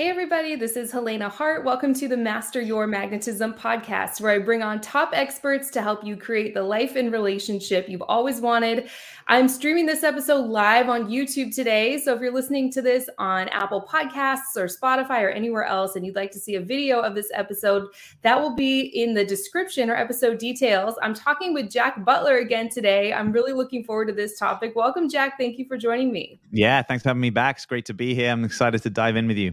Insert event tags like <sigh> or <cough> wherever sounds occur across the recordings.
Hey, everybody, this is Helena Hart. Welcome to the Master Your Magnetism podcast, where I bring on top experts to help you create the life and relationship you've always wanted. I'm streaming this episode live on YouTube today. So if you're listening to this on Apple Podcasts or Spotify or anywhere else, and you'd like to see a video of this episode, that will be in the description or episode details. I'm talking with Jack Butler again today. I'm really looking forward to this topic. Welcome, Jack. Thank you for joining me. Yeah, thanks for having me back. It's great to be here. I'm excited to dive in with you.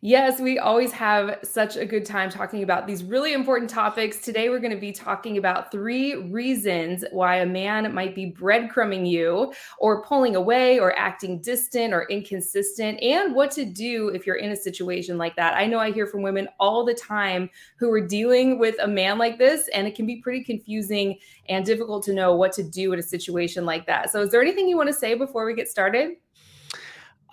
Yes, we always have such a good time talking about these really important topics. Today, we're going to be talking about three reasons why a man might be breadcrumbing you or pulling away or acting distant or inconsistent, and what to do if you're in a situation like that. I know I hear from women all the time who are dealing with a man like this, and it can be pretty confusing and difficult to know what to do in a situation like that. So, is there anything you want to say before we get started?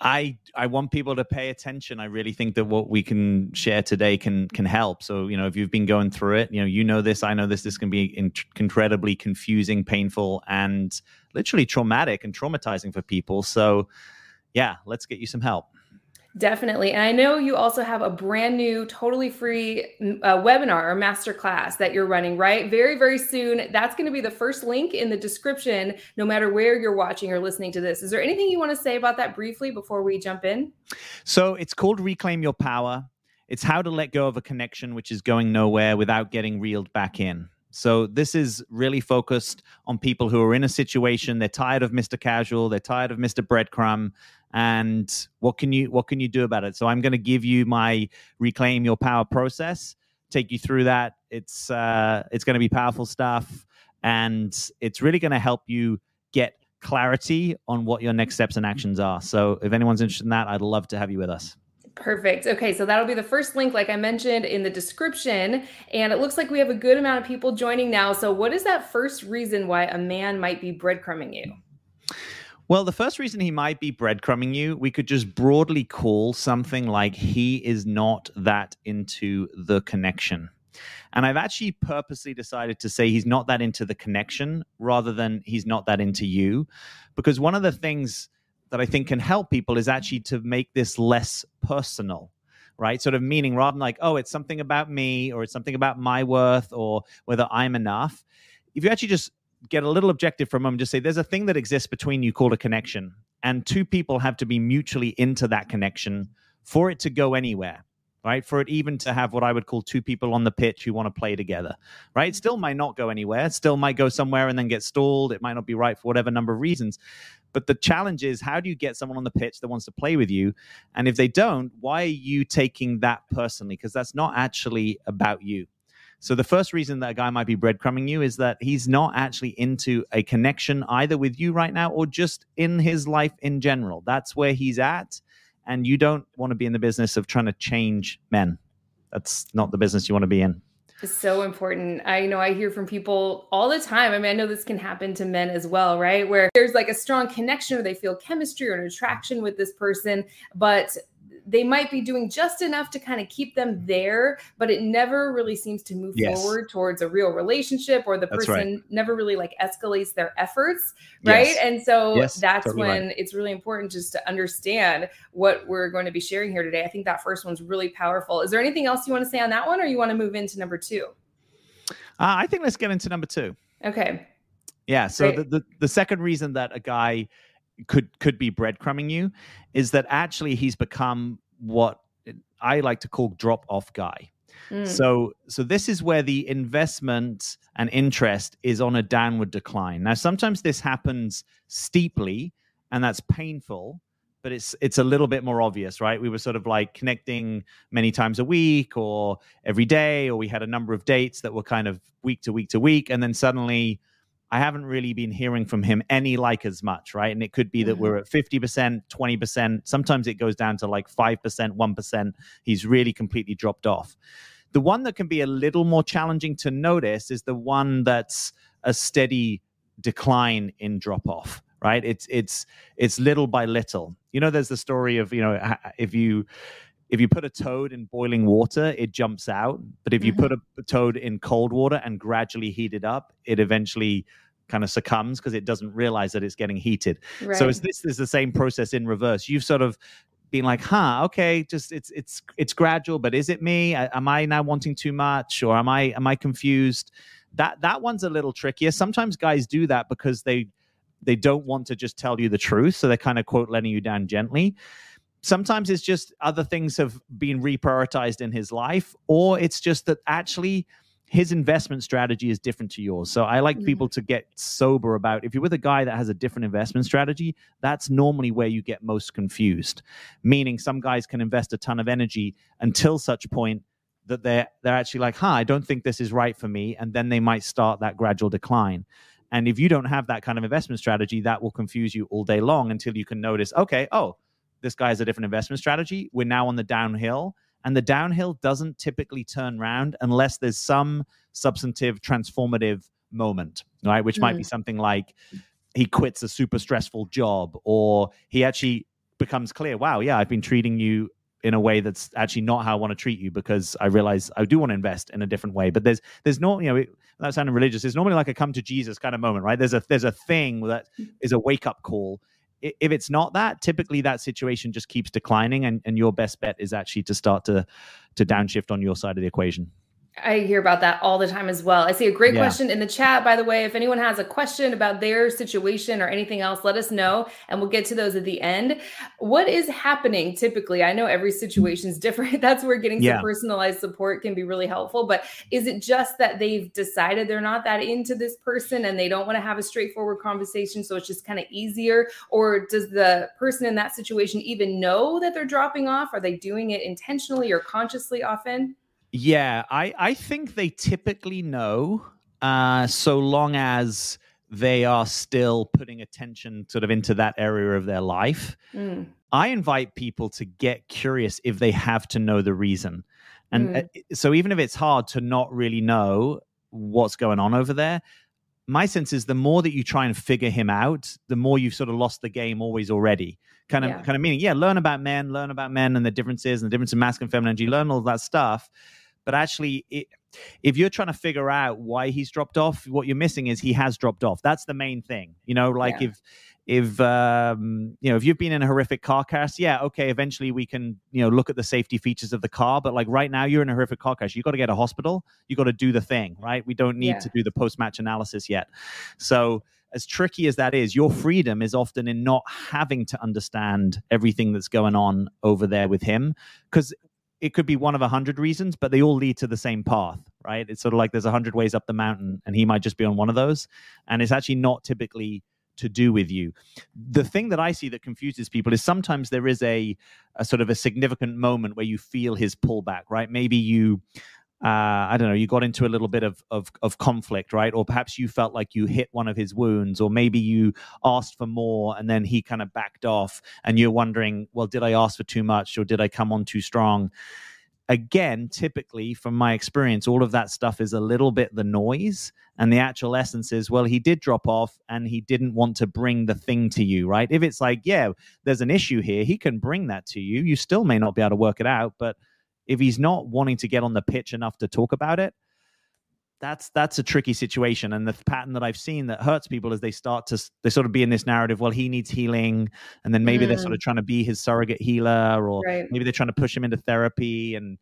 I I want people to pay attention. I really think that what we can share today can can help. So you know, if you've been going through it, you know, you know this, I know this. This can be in- incredibly confusing, painful, and literally traumatic and traumatizing for people. So yeah, let's get you some help. Definitely. And I know you also have a brand new, totally free uh, webinar or masterclass that you're running, right? Very, very soon. That's going to be the first link in the description, no matter where you're watching or listening to this. Is there anything you want to say about that briefly before we jump in? So it's called Reclaim Your Power. It's how to let go of a connection which is going nowhere without getting reeled back in. So this is really focused on people who are in a situation they're tired of Mr. Casual, they're tired of Mr. Breadcrumb, and what can you what can you do about it? So I'm going to give you my reclaim your power process, take you through that. It's uh, it's going to be powerful stuff, and it's really going to help you get clarity on what your next steps and actions are. So if anyone's interested in that, I'd love to have you with us. Perfect. Okay, so that'll be the first link, like I mentioned in the description. And it looks like we have a good amount of people joining now. So, what is that first reason why a man might be breadcrumbing you? Well, the first reason he might be breadcrumbing you, we could just broadly call something like he is not that into the connection. And I've actually purposely decided to say he's not that into the connection rather than he's not that into you. Because one of the things that I think can help people is actually to make this less personal, right? Sort of meaning rather than like, oh, it's something about me or it's something about my worth or whether I'm enough. If you actually just get a little objective a moment, just say there's a thing that exists between you called a connection, and two people have to be mutually into that connection for it to go anywhere right? For it even to have what I would call two people on the pitch who want to play together, right? It still might not go anywhere. It still might go somewhere and then get stalled. It might not be right for whatever number of reasons. But the challenge is how do you get someone on the pitch that wants to play with you? And if they don't, why are you taking that personally? Because that's not actually about you. So the first reason that a guy might be breadcrumbing you is that he's not actually into a connection either with you right now or just in his life in general. That's where he's at and you don't want to be in the business of trying to change men. That's not the business you want to be in. It's so important. I know I hear from people all the time. I mean, I know this can happen to men as well, right? Where there's like a strong connection or they feel chemistry or an attraction with this person, but they might be doing just enough to kind of keep them there, but it never really seems to move yes. forward towards a real relationship or the that's person right. never really like escalates their efforts. Right. Yes. And so yes, that's totally when right. it's really important just to understand what we're going to be sharing here today. I think that first one's really powerful. Is there anything else you want to say on that one or you want to move into number two? Uh, I think let's get into number two. Okay. Yeah. So the, the the second reason that a guy could could be breadcrumbing you is that actually he's become what I like to call drop off guy. Mm. So so this is where the investment and interest is on a downward decline. Now sometimes this happens steeply and that's painful but it's it's a little bit more obvious, right? We were sort of like connecting many times a week or every day, or we had a number of dates that were kind of week to week to week, and then suddenly I haven't really been hearing from him any like as much, right? And it could be that mm-hmm. we're at 50%, 20%. Sometimes it goes down to like 5%, 1%. He's really completely dropped off. The one that can be a little more challenging to notice is the one that's a steady decline in drop off right it's it's it's little by little you know there's the story of you know if you if you put a toad in boiling water it jumps out. But if you mm-hmm. put a, a toad in cold water and gradually heat it up it eventually kind of succumbs because it doesn't realize that it's getting heated. Right. so it's this is the same process in reverse. You've sort of been like huh okay just it's it's it's gradual but is it me? Am i now wanting too much or am i am i confused? That that one's a little trickier. Sometimes guys do that because they they don't want to just tell you the truth so they're kind of quote letting you down gently sometimes it's just other things have been reprioritized in his life or it's just that actually his investment strategy is different to yours. So I like mm-hmm. people to get sober about if you're with a guy that has a different investment strategy, that's normally where you get most confused. Meaning some guys can invest a ton of energy until such point that they're they're actually like, huh, I don't think this is right for me. And then they might start that gradual decline. And if you don't have that kind of investment strategy, that will confuse you all day long until you can notice, okay, oh, this guy has a different investment strategy. We're now on the downhill. And the downhill doesn't typically turn around unless there's some substantive transformative moment, right? Which mm. might be mm. something like he quits a super stressful job or he actually becomes clear, wow, yeah, I've been treating you in a way that's actually not how I want to treat you because I realize I do want to invest in a different way. But there's there's no you know that sounding religious. It's normally like a come to Jesus kind of moment, right? There's a there's a thing that is a wake up call. If it's not that, typically that situation just keeps declining, and, and your best bet is actually to start to to downshift on your side of the equation. I hear about that all the time as well. I see a great yeah. question in the chat, by the way. If anyone has a question about their situation or anything else, let us know and we'll get to those at the end. What is happening typically? I know every situation is <laughs> different. That's where getting yeah. some personalized support can be really helpful. But is it just that they've decided they're not that into this person and they don't want to have a straightforward conversation? So it's just kind of easier? Or does the person in that situation even know that they're dropping off? Are they doing it intentionally or consciously often? Yeah, I, I think they typically know, uh, so long as they are still putting attention sort of into that area of their life. Mm. I invite people to get curious if they have to know the reason. And mm. so even if it's hard to not really know what's going on over there, my sense is the more that you try and figure him out, the more you've sort of lost the game always already. Kind of, yeah. kind of meaning, yeah, learn about men, learn about men and the differences and the difference in masculine and feminine energy, learn all that stuff. But actually, it, if you're trying to figure out why he's dropped off, what you're missing is he has dropped off. That's the main thing. You know, like yeah. if if um, you know if you've been in a horrific car crash, yeah, okay, eventually we can you know look at the safety features of the car. But like right now, you're in a horrific car crash. You got to get a hospital. You got to do the thing, right? We don't need yeah. to do the post match analysis yet. So as tricky as that is, your freedom is often in not having to understand everything that's going on over there with him. Because it could be one of a hundred reasons, but they all lead to the same path, right? It's sort of like there's a hundred ways up the mountain, and he might just be on one of those, and it's actually not typically to do with you. The thing that I see that confuses people is sometimes there is a, a sort of a significant moment where you feel his pullback, right? Maybe you uh, I don't know, you got into a little bit of, of, of conflict, right? Or perhaps you felt like you hit one of his wounds, or maybe you asked for more and then he kind of backed off, and you're wondering, well, did I ask for too much or did I come on too strong? Again, typically, from my experience, all of that stuff is a little bit the noise, and the actual essence is, well, he did drop off and he didn't want to bring the thing to you, right? If it's like, yeah, there's an issue here, he can bring that to you. You still may not be able to work it out, but if he's not wanting to get on the pitch enough to talk about it, that's that's a tricky situation and the pattern that i've seen that hurts people is they start to they sort of be in this narrative well he needs healing and then maybe mm. they're sort of mm. trying to be his surrogate healer or right. maybe they're trying to push him into therapy and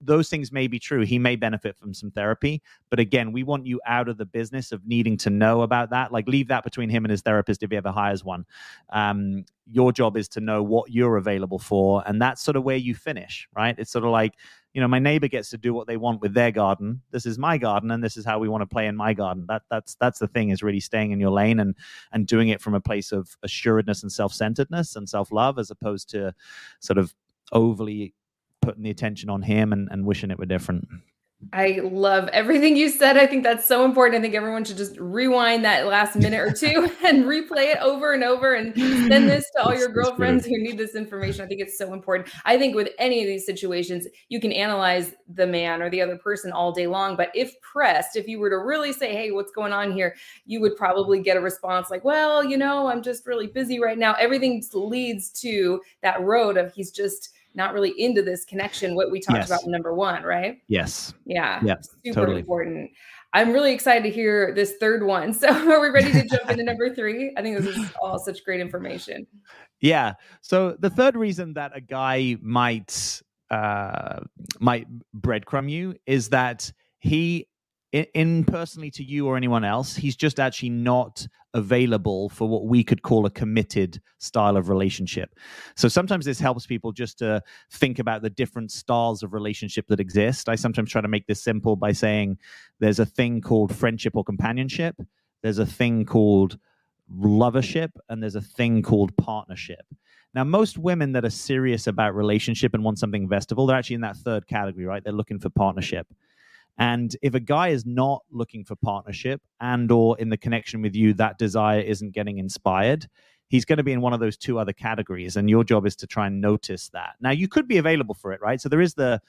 those things may be true. He may benefit from some therapy. But again, we want you out of the business of needing to know about that. Like, leave that between him and his therapist if he ever hires one. Um, your job is to know what you're available for. And that's sort of where you finish, right? It's sort of like, you know, my neighbor gets to do what they want with their garden. This is my garden, and this is how we want to play in my garden. That that's that's the thing is really staying in your lane and and doing it from a place of assuredness and self centeredness and self love, as opposed to sort of overly putting the attention on him and, and wishing it were different. I love everything you said. I think that's so important. I think everyone should just rewind that last minute or two <laughs> and replay it over and over and send this to all your girlfriends who need this information. I think it's so important. I think with any of these situations, you can analyze the man or the other person all day long. But if pressed, if you were to really say, hey, what's going on here, you would probably get a response like, well, you know, I'm just really busy right now. Everything leads to that road of he's just not really into this connection, what we talked yes. about number one, right? Yes. Yeah. Yeah. Super totally. important. I'm really excited to hear this third one. <laughs> So are we ready to <laughs> jump into number three? I think this is all such great information. Yeah. So the third reason that a guy might uh might breadcrumb you is that he in, in personally to you or anyone else, he's just actually not available for what we could call a committed style of relationship. So sometimes this helps people just to think about the different styles of relationship that exist. I sometimes try to make this simple by saying there's a thing called friendship or companionship, there's a thing called lovership, and there's a thing called partnership. Now, most women that are serious about relationship and want something investable, they're actually in that third category, right? They're looking for partnership. And if a guy is not looking for partnership and or in the connection with you, that desire isn't getting inspired, he's going to be in one of those two other categories. And your job is to try and notice that. Now, you could be available for it, right? So there is the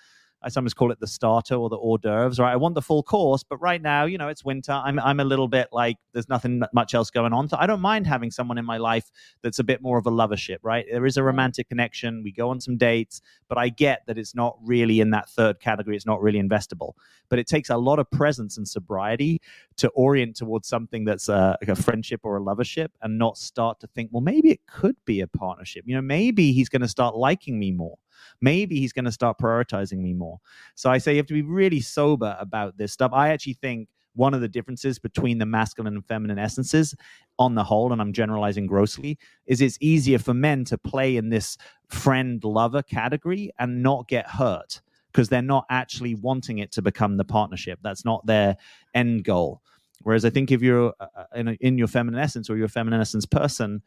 I sometimes call it the starter or the hors d'oeuvres, right? I want the full course, but right now, you know, it's winter. I'm I'm a little bit like there's nothing much else going on. So I don't mind having someone in my life that's a bit more of a lovership, right? There is a romantic connection. We go on some dates, but I get that it's not really in that third category. It's not really investable. But it takes a lot of presence and sobriety to orient towards something that's a, like a friendship or a lovership and not start to think, well, maybe it could be a partnership. You know, maybe he's going to start liking me more maybe he's going to start prioritizing me more. So I say you have to be really sober about this stuff. I actually think one of the differences between the masculine and feminine essences on the whole and i'm generalizing grossly is it's easier for men to play in this friend lover category and not get hurt because they're not actually wanting it to become the partnership that's not their end goal whereas i think if you're uh, uh in, in your feminine essence or you're a feminine essence person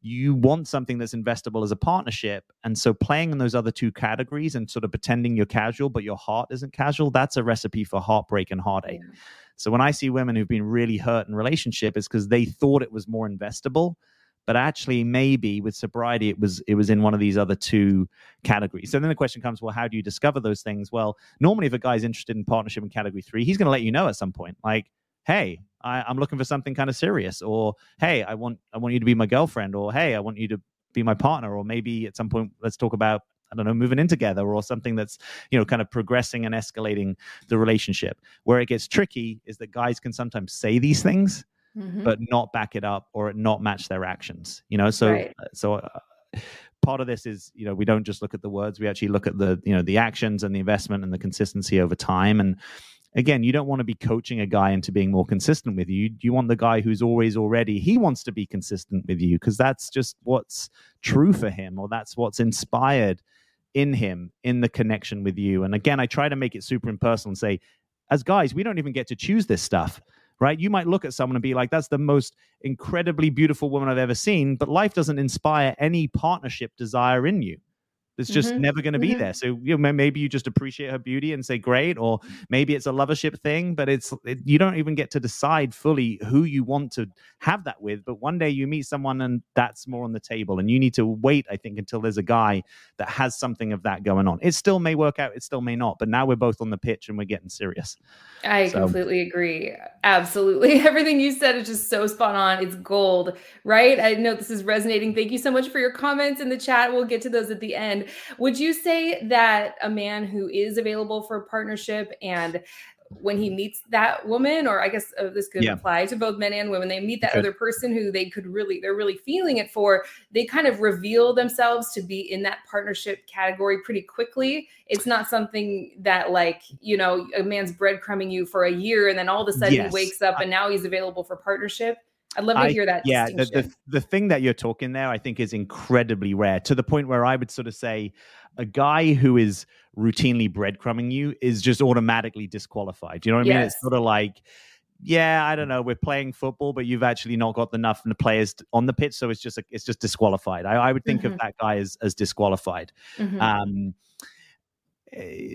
you want something that's investable as a partnership. And so playing in those other two categories and sort of pretending you're casual, but your heart isn't casual, that's a recipe for heartbreak and heartache. Yeah. So when I see women who've been really hurt in relationship, it's because they thought it was more investable. But actually, maybe with sobriety, it was it was in one of these other two categories. So then the question comes: Well, how do you discover those things? Well, normally, if a guy's interested in partnership in category three, he's going to let you know at some point. Like, hey, I, am looking for something kind of serious, or hey, I want I want you to be my girlfriend, or hey, I want you to be my partner, or maybe at some point let's talk about I don't know, moving in together or something that's, you know, kind of progressing and escalating the relationship. Where it gets tricky is that guys can sometimes say these things, mm-hmm. but not back it up or not match their actions, you know? So, right. Uh, so, uh, part of this is you know we don't just look at the words we actually look at the you know the actions and the investment and the consistency over time and again, you don't want to be coaching a guy into being more consistent with you. You want the guy who's always already, he wants to be consistent with you because that's just what's true for him or that's what's inspired in him in the connection with you. And again, I try to make it super impersonal and say, as guys, we don't even get to choose this stuff. Right. You might look at someone and be like, that's the most incredibly beautiful woman I've ever seen, but life doesn't inspire any partnership desire in you. It's just mm-hmm. never going to be mm-hmm. there. So you know, maybe you just appreciate her beauty and say great, or maybe it's a lovership thing, but it's it, you don't even get to decide fully who you want to have that with. But one day you meet someone and that's more on the table, and you need to wait. I think until there's a guy that has something of that going on. It still may work out, it still may not. But now we're both on the pitch and we're getting serious. I so. completely agree. Absolutely, <laughs> everything you said is just so spot on. It's gold, right? I know this is resonating. Thank you so much for your comments in the chat. We'll get to those at the end. Would you say that a man who is available for a partnership and when he meets that woman, or I guess uh, this could yeah. apply to both men and women, they meet that other person who they could really, they're really feeling it for. They kind of reveal themselves to be in that partnership category pretty quickly. It's not something that, like, you know, a man's breadcrumbing you for a year and then all of a sudden yes. he wakes up and now he's available for partnership. I'd love to I, hear that. Yeah, the, the, the thing that you're talking there, I think, is incredibly rare to the point where I would sort of say a guy who is routinely breadcrumbing you is just automatically disqualified. You know what I mean? It's sort of like, yeah, I don't know, we're playing football, but you've actually not got enough players on the pitch, so it's just it's just disqualified. I, I would think mm-hmm. of that guy as as disqualified. Mm-hmm. Um,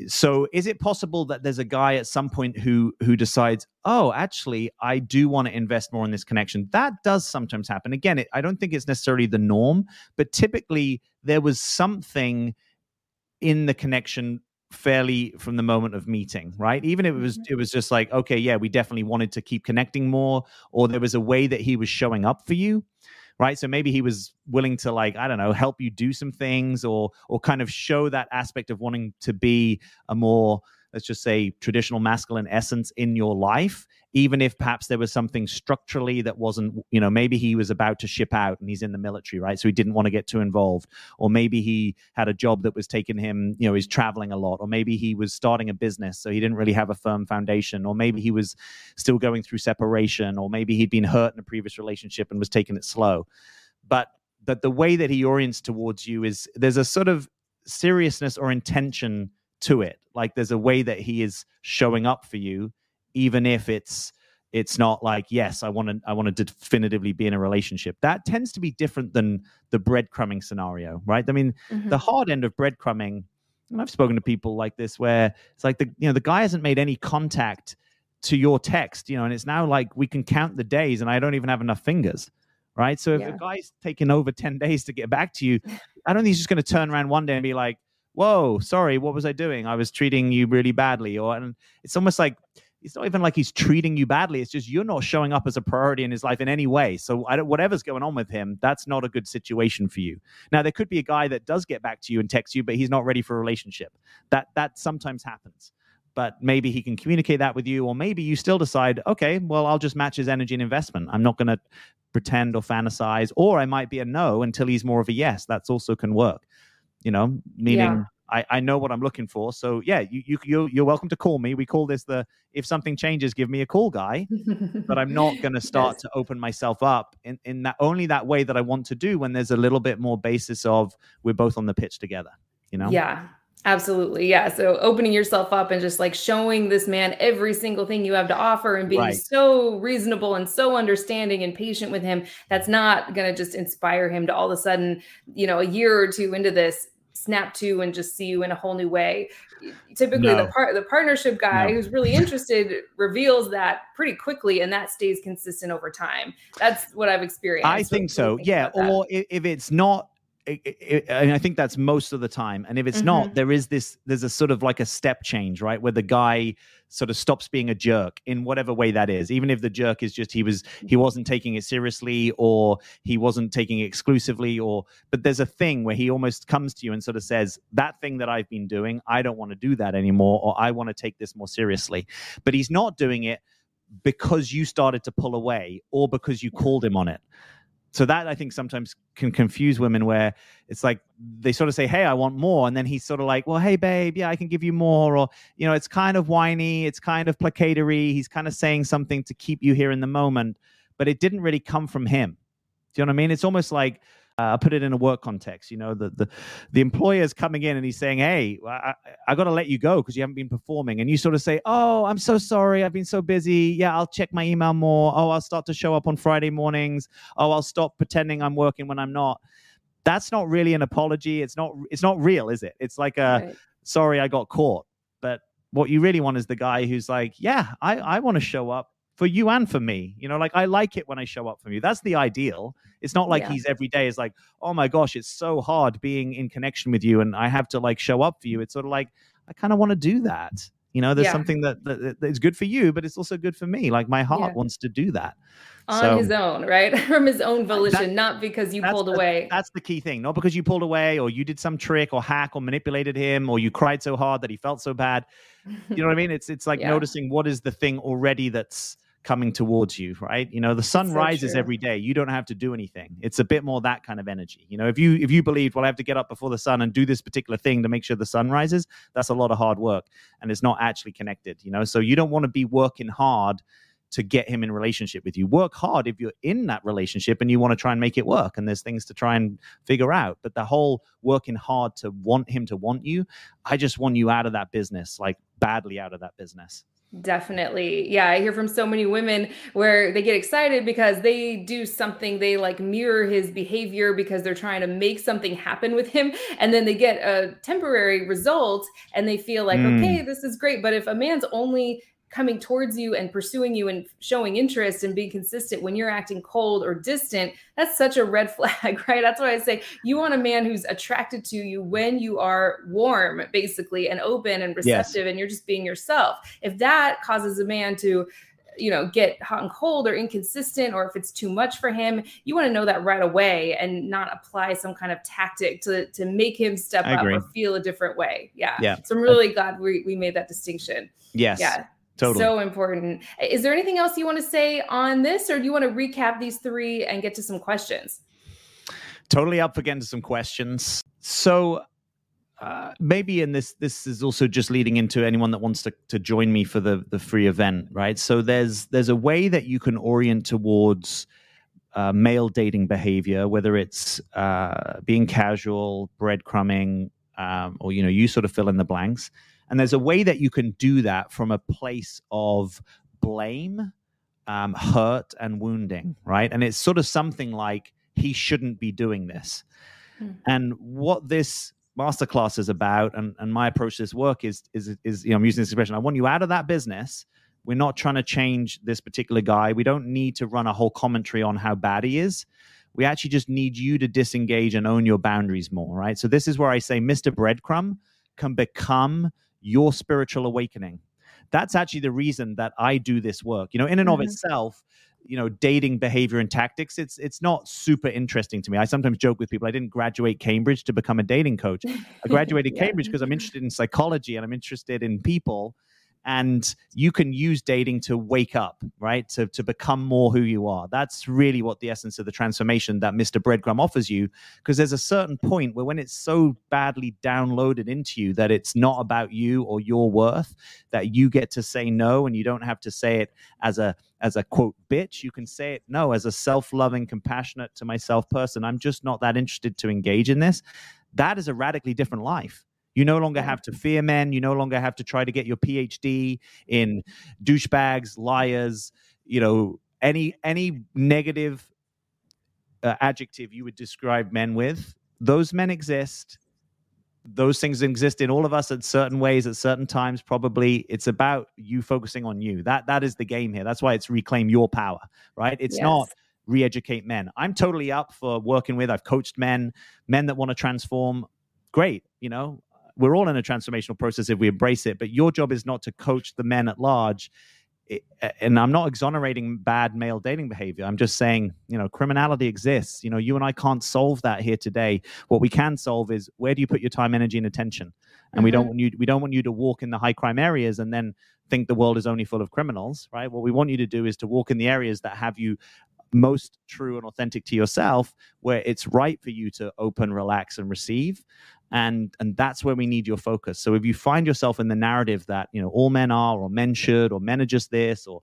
so is it possible that there's a guy at some point who who decides oh actually i do want to invest more in this connection. That does sometimes happen. Again it, i don't think it's necessarily the norm but typically there was something in the connection fairly from the moment of meeting right? Even if it was mm-hmm. it was just like okay yeah we definitely wanted to keep connecting more or there was a way that he was showing up for you right? So maybe he was willing to like i don't know help you do some things or or kind of show that aspect of wanting to be a more let's just say traditional masculine essence in your life even if perhaps there was something structurally that wasn't you know maybe he was about to ship out and he's in the military right? So he didn't want to get too involved. Or maybe he had a job that was taking him you know he's traveling a lot. Or maybe he was starting a business so he didn't really have a firm foundation. Or maybe he was still going through separation. Or maybe he'd been hurt in a previous relationship and was taking it slow. But but the way that he orients towards you is there's a sort of seriousness or intention to it. Like there's a way that he is showing up for you, even if it's it's not like yes, I want to I want to definitively be in a relationship. That tends to be different than the breadcrumbing scenario, right? I mean, mm-hmm. the hard end of breadcrumbing, and I've spoken to people like this where it's like the you know the guy hasn't made any contact to your text, you know, and it's now like we can count the days, and I don't even have enough fingers right? So if yeah. a guy's taking over 10 days to get back to you, I don't think he's just going to turn around one day and be like, whoa, sorry, what was I doing? I was treating you really badly. Or and it's almost like it's not even like he's treating you badly. It's just you're not showing up as a priority in his life in any way. So whatever's going on with him, that's not a good situation for you. Now there could be a guy that does get back to you and text you, but he's not ready for a relationship. That that sometimes happens. But maybe he can communicate that with you, or maybe you still decide, okay, well, I'll just match his energy and investment. I'm not going to pretend or fantasize, or I might be a no until he's more of a yes. That's also can work you know, meaning yeah. I, I know what I'm looking for. So yeah, you, you you you're welcome to call me. We call this the if something changes, give me a call guy. but I'm not going <laughs> to start yes. to open myself up in in that only that way that I want to do when there's a little bit more basis of we're both on the pitch together. You know? Yeah. Absolutely. Yeah. So opening yourself up and just like showing this man every single thing you have to offer and being right. so reasonable and so understanding and patient with him. That's not going to just inspire him to all of a sudden, you know, a year or two into this, snap to and just see you in a whole new way. Typically, no. the part the partnership guy no. who's really interested reveals that pretty quickly, and that stays consistent over time. That's what I've experienced. I think so. Yeah. Or if it's not it, it, and I think that's most of the time. And if it's mm-hmm. not, there is this, there's a sort of like a step change, right? Where the guy sort of stops being a jerk in whatever way that is. Even if the jerk is just he was, he wasn't taking it seriously or he wasn't taking it exclusively or, but there's a thing where he almost comes to you and sort of says, that thing that I've been doing, I don't want to do that anymore or I want to take this more seriously. But he's not doing it because you started to pull away or because you called him on it so that I think sometimes can confuse women where it's like they sort of say, Hey, I want more. And then he's sort of like, Well, hey, babe, yeah, I can give you more. Or, you know, it's kind of whiny, it's kind of placatory. He's kind of saying something to keep you here in the moment, but it didn't really come from him. Do you know what I mean? It's almost like uh, put it in a work context. You know, the the the employer is coming in and he's saying, "Hey, I, I got to let you go because you haven't been performing," and you sort of say, "Oh, I'm so sorry. I've been so busy. Yeah, I'll check my email more. Oh, I'll start to show up on Friday mornings. Oh, I'll stop pretending I'm working when I'm not." That's not really an apology. It's not. It's not real, is it? It's like a right. sorry, I got caught. But what you really want is the guy who's like, "Yeah, I I want to show up." For you and for me. You know, like I like it when I show up for you. That's the ideal. It's not like yeah. he's every day is like, oh my gosh, it's so hard being in connection with you and I have to like show up for you. It's sort of like, I kind of want to do that. You know, there's Yeah. something that, that, that is good for you, but it's also good for me. Like my heart Yeah. wants to do that. on So- his own, right? <laughs> From his own volition, not because you pulled the- away. That's the key thing. Not because you pulled away or you did some trick or hack or manipulated him or you cried so hard that he felt so bad. You know what I mean? It's it's like <laughs> Yeah. noticing what is the thing already that's coming towards you, right? You know, the sun so rises true. every day. You don't have to do anything. It's a bit more that kind of energy. You know, if you if you believed, well, I have to get up before the sun and do this particular thing to make sure the sun rises, that's a lot of hard work and it's not actually connected, you know? So you don't want to be working hard to get him in relationship with you. Work hard if you're in that relationship and you want to try and make it work and there's things to try and figure out. But the whole working hard to want him to want you, I just want you out of that business, like badly out of that business. Definitely. Yeah, I hear from so many women where they get excited because they do something, they like mirror his behavior because they're trying to make something happen with him. And then they get a temporary result and they feel like, Mm. okay, this is great. But if a man's only coming towards you and pursuing you and showing interest and being consistent when you're acting cold or distant, that's such a red <laughs> flag, right? That's why I say you want a man who's attracted to you when you are warm, basically, and open and Yes. receptive, and you're just being yourself. If that causes a man to, you know, get hot and cold or inconsistent, or if it's too much for him, you want to know that right away and not apply some kind of tactic to to make him step I up agree. or feel a different way. Yeah. Yeah. So I'm really glad we, we made that distinction. Yes. Yeah. Totally. So important. Is there anything else you want to say on this, or do you want to recap these three and get to some questions? totally up for getting to some questions. So uh, maybe in this this is also just leading into anyone that wants to, to join me for the the free event, right? So there's there's a way that you can orient towards uh, male dating behavior, whether it's uh, being casual, breadcrumbing, um, or you know, you sort of fill in the blanks. And there's a way that you can do that from a place of blame, um, hurt, and wounding, right? And it's sort of something like he shouldn't be doing this. Hmm. And what this masterclass is about, and, and my approach to this work is, is, is, you know, I'm using this expression. I want you out of that business. We're not trying to change this particular guy. We don't need to run a whole commentary on how bad he is. We actually just need you to disengage and own your boundaries more, right? So this is where I say Mr. Breadcrumb can become your spiritual awakening. That's actually the reason that I do this work. You know, in and of Mhm. itself, you know, dating behavior and tactics, it's it's not super interesting to me. I sometimes joke with people, I didn't graduate Cambridge to become a dating coach. I <laughs> graduated Yeah. Cambridge because I'm interested in psychology and I'm interested in people. And you can use dating to wake up, right? To, to become more who you are. That's really what the essence of the transformation that Mr. Breadcrumb offers you. Because there's a certain point where when it's so badly downloaded into you that it's not about you or your worth, that you get to say no and you don't have to say it as a as a quote bitch. You can say it no as a self-loving, compassionate to myself person. I'm just not that interested to engage in this. That is a radically different life. You no longer have to fear men. You no longer have to try to get your PhD in douchebags, liars, you know, any any negative uh, adjective you would describe men with. Those men exist. Those things exist in all of us at certain ways at certain times. Probably, it's about you focusing on you. That that is the game here. That's why it's reclaim your power, right? It's not re-educate men. I'm totally up for working with. I've coached men, men that want to transform. Great, you know, we're all in a transformational process if we embrace it. But your job is not to coach the men at large. It- and I'm not exonerating bad male dating behavior. I'm just saying, you know, criminality exists. You know, you and I can't solve that here today. What we can solve is where do you put your time, energy, and attention? And we don't mm-hmm. want you. We don't want you to walk in the high crime areas and then think the world is only full of criminals, right? What we want you to do is to walk in the areas that have you most true and authentic to yourself where it's right for you to open relax and receive and and that's where we need your focus. So if you find yourself in the narrative that you know all men are or men should or men are just this or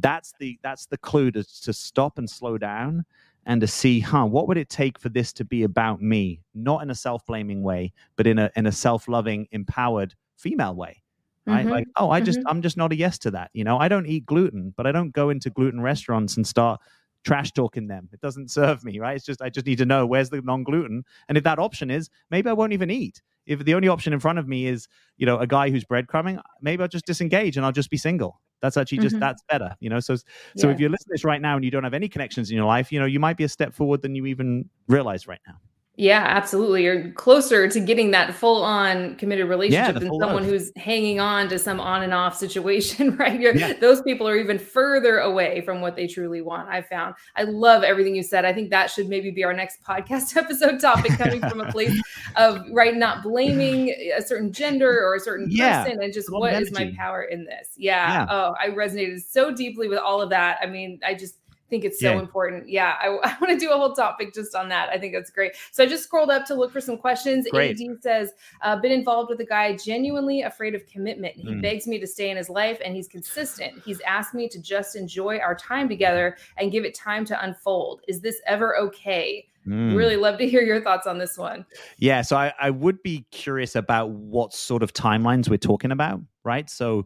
that's the that's the clue to, to stop and slow down and to see huh what would it take for this to be about me? Not in a self-blaming way but in a in a self-loving empowered female way right? Mhm. like oh i just i'm just not a yes to that you know? I don't eat gluten but i don't go into gluten restaurants and start trash talking them. It doesn't serve me right? It's just i just need to know where's the non-gluten. And if that option is maybe i won't even eat. If the only option in front of me is you know a guy who's breadcrumbing maybe i'll just disengage and i'll just be single. That's actually just Mhm. that's better you know? So so Yeah. if you're listening to this right now and you don't have any connections in your life you know you might be a step forward than you even realize right now Yeah, absolutely. You're closer to getting that full on committed relationship the than someone oath. who's hanging on to some on and off situation, <laughs> right? You're, Yeah. those people are even further away from what they truly want. I found. I love everything you said. I think that should maybe be our next podcast <laughs> episode topic coming from a <laughs> place of right not blaming a certain gender or a certain Yeah. person and just what is my power in this? Yeah. Yeah. Oh, I resonated so deeply with all of that. I mean, I just think it's so Yeah. important. Yeah, I, <laughs> I want to do a whole topic just on that. I think that's great. So I just scrolled up to look for some questions. Great. AD says, uh, been involved with a guy genuinely afraid of commitment. He Mm. begs me to stay in his life and he's consistent. He's asked me to just enjoy our time together and give it time to unfold. Is this ever okay? Mm. Really love to hear your thoughts on this one. Yeah, so I, I would be curious about what sort of timelines we're talking about, right? So,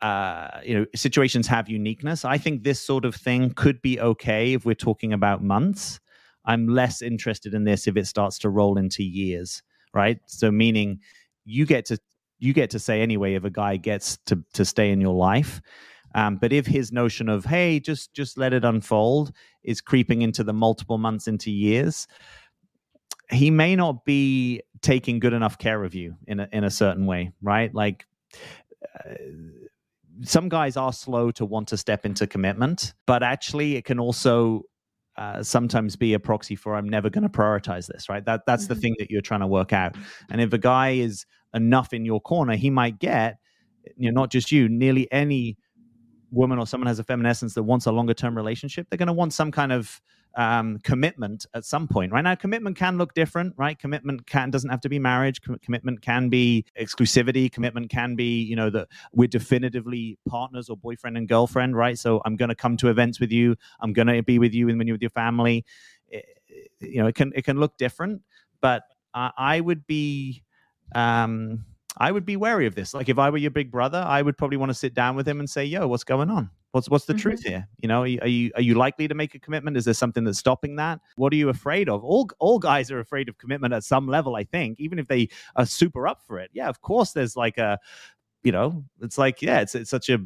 uh, you know, situations have uniqueness. I think this sort of thing could be okay if we're talking about months. I'm less interested in this if it starts to roll into years, right? So, meaning you get to you get to say anyway if a guy gets to to stay in your life. Um, but if his notion of hey, just just let it unfold is creeping into the multiple months into years, he may not be taking good enough care of you in a in a certain way, right? Like uh, some guys are slow to want to step into commitment, but actually it can also uh, sometimes be a proxy for I'm never going to prioritize this, right? That that's the Mhm. thing that you're trying to work out. And if a guy is enough in your corner, he might get, you know, not just you, nearly any woman or someone has a feminine essence that wants a longer term relationship, they're going to want some kind of um, commitment at some point. Right now, commitment can look different. Right, commitment can doesn't have to be marriage. Com- commitment can be exclusivity. Commitment can be you know that we're definitively partners or boyfriend and girlfriend. Right, so I'm going to come to events with you. I'm going to be with you when you're with your family. It- you know, it can it can look different, but I, I would be. Um, I would be wary of this. Like if I were your big brother, I would probably want to sit down with him and say, "Yo, what's going on? What's what's the Mhm. truth here? You know, are you, are you are you likely to make a commitment? Is there something that's stopping that? What are you afraid of? All all guys are afraid of commitment at some level. I think, even if they are super up for it. Yeah, of course. There's like a, you know, it's like yeah, it's it's such a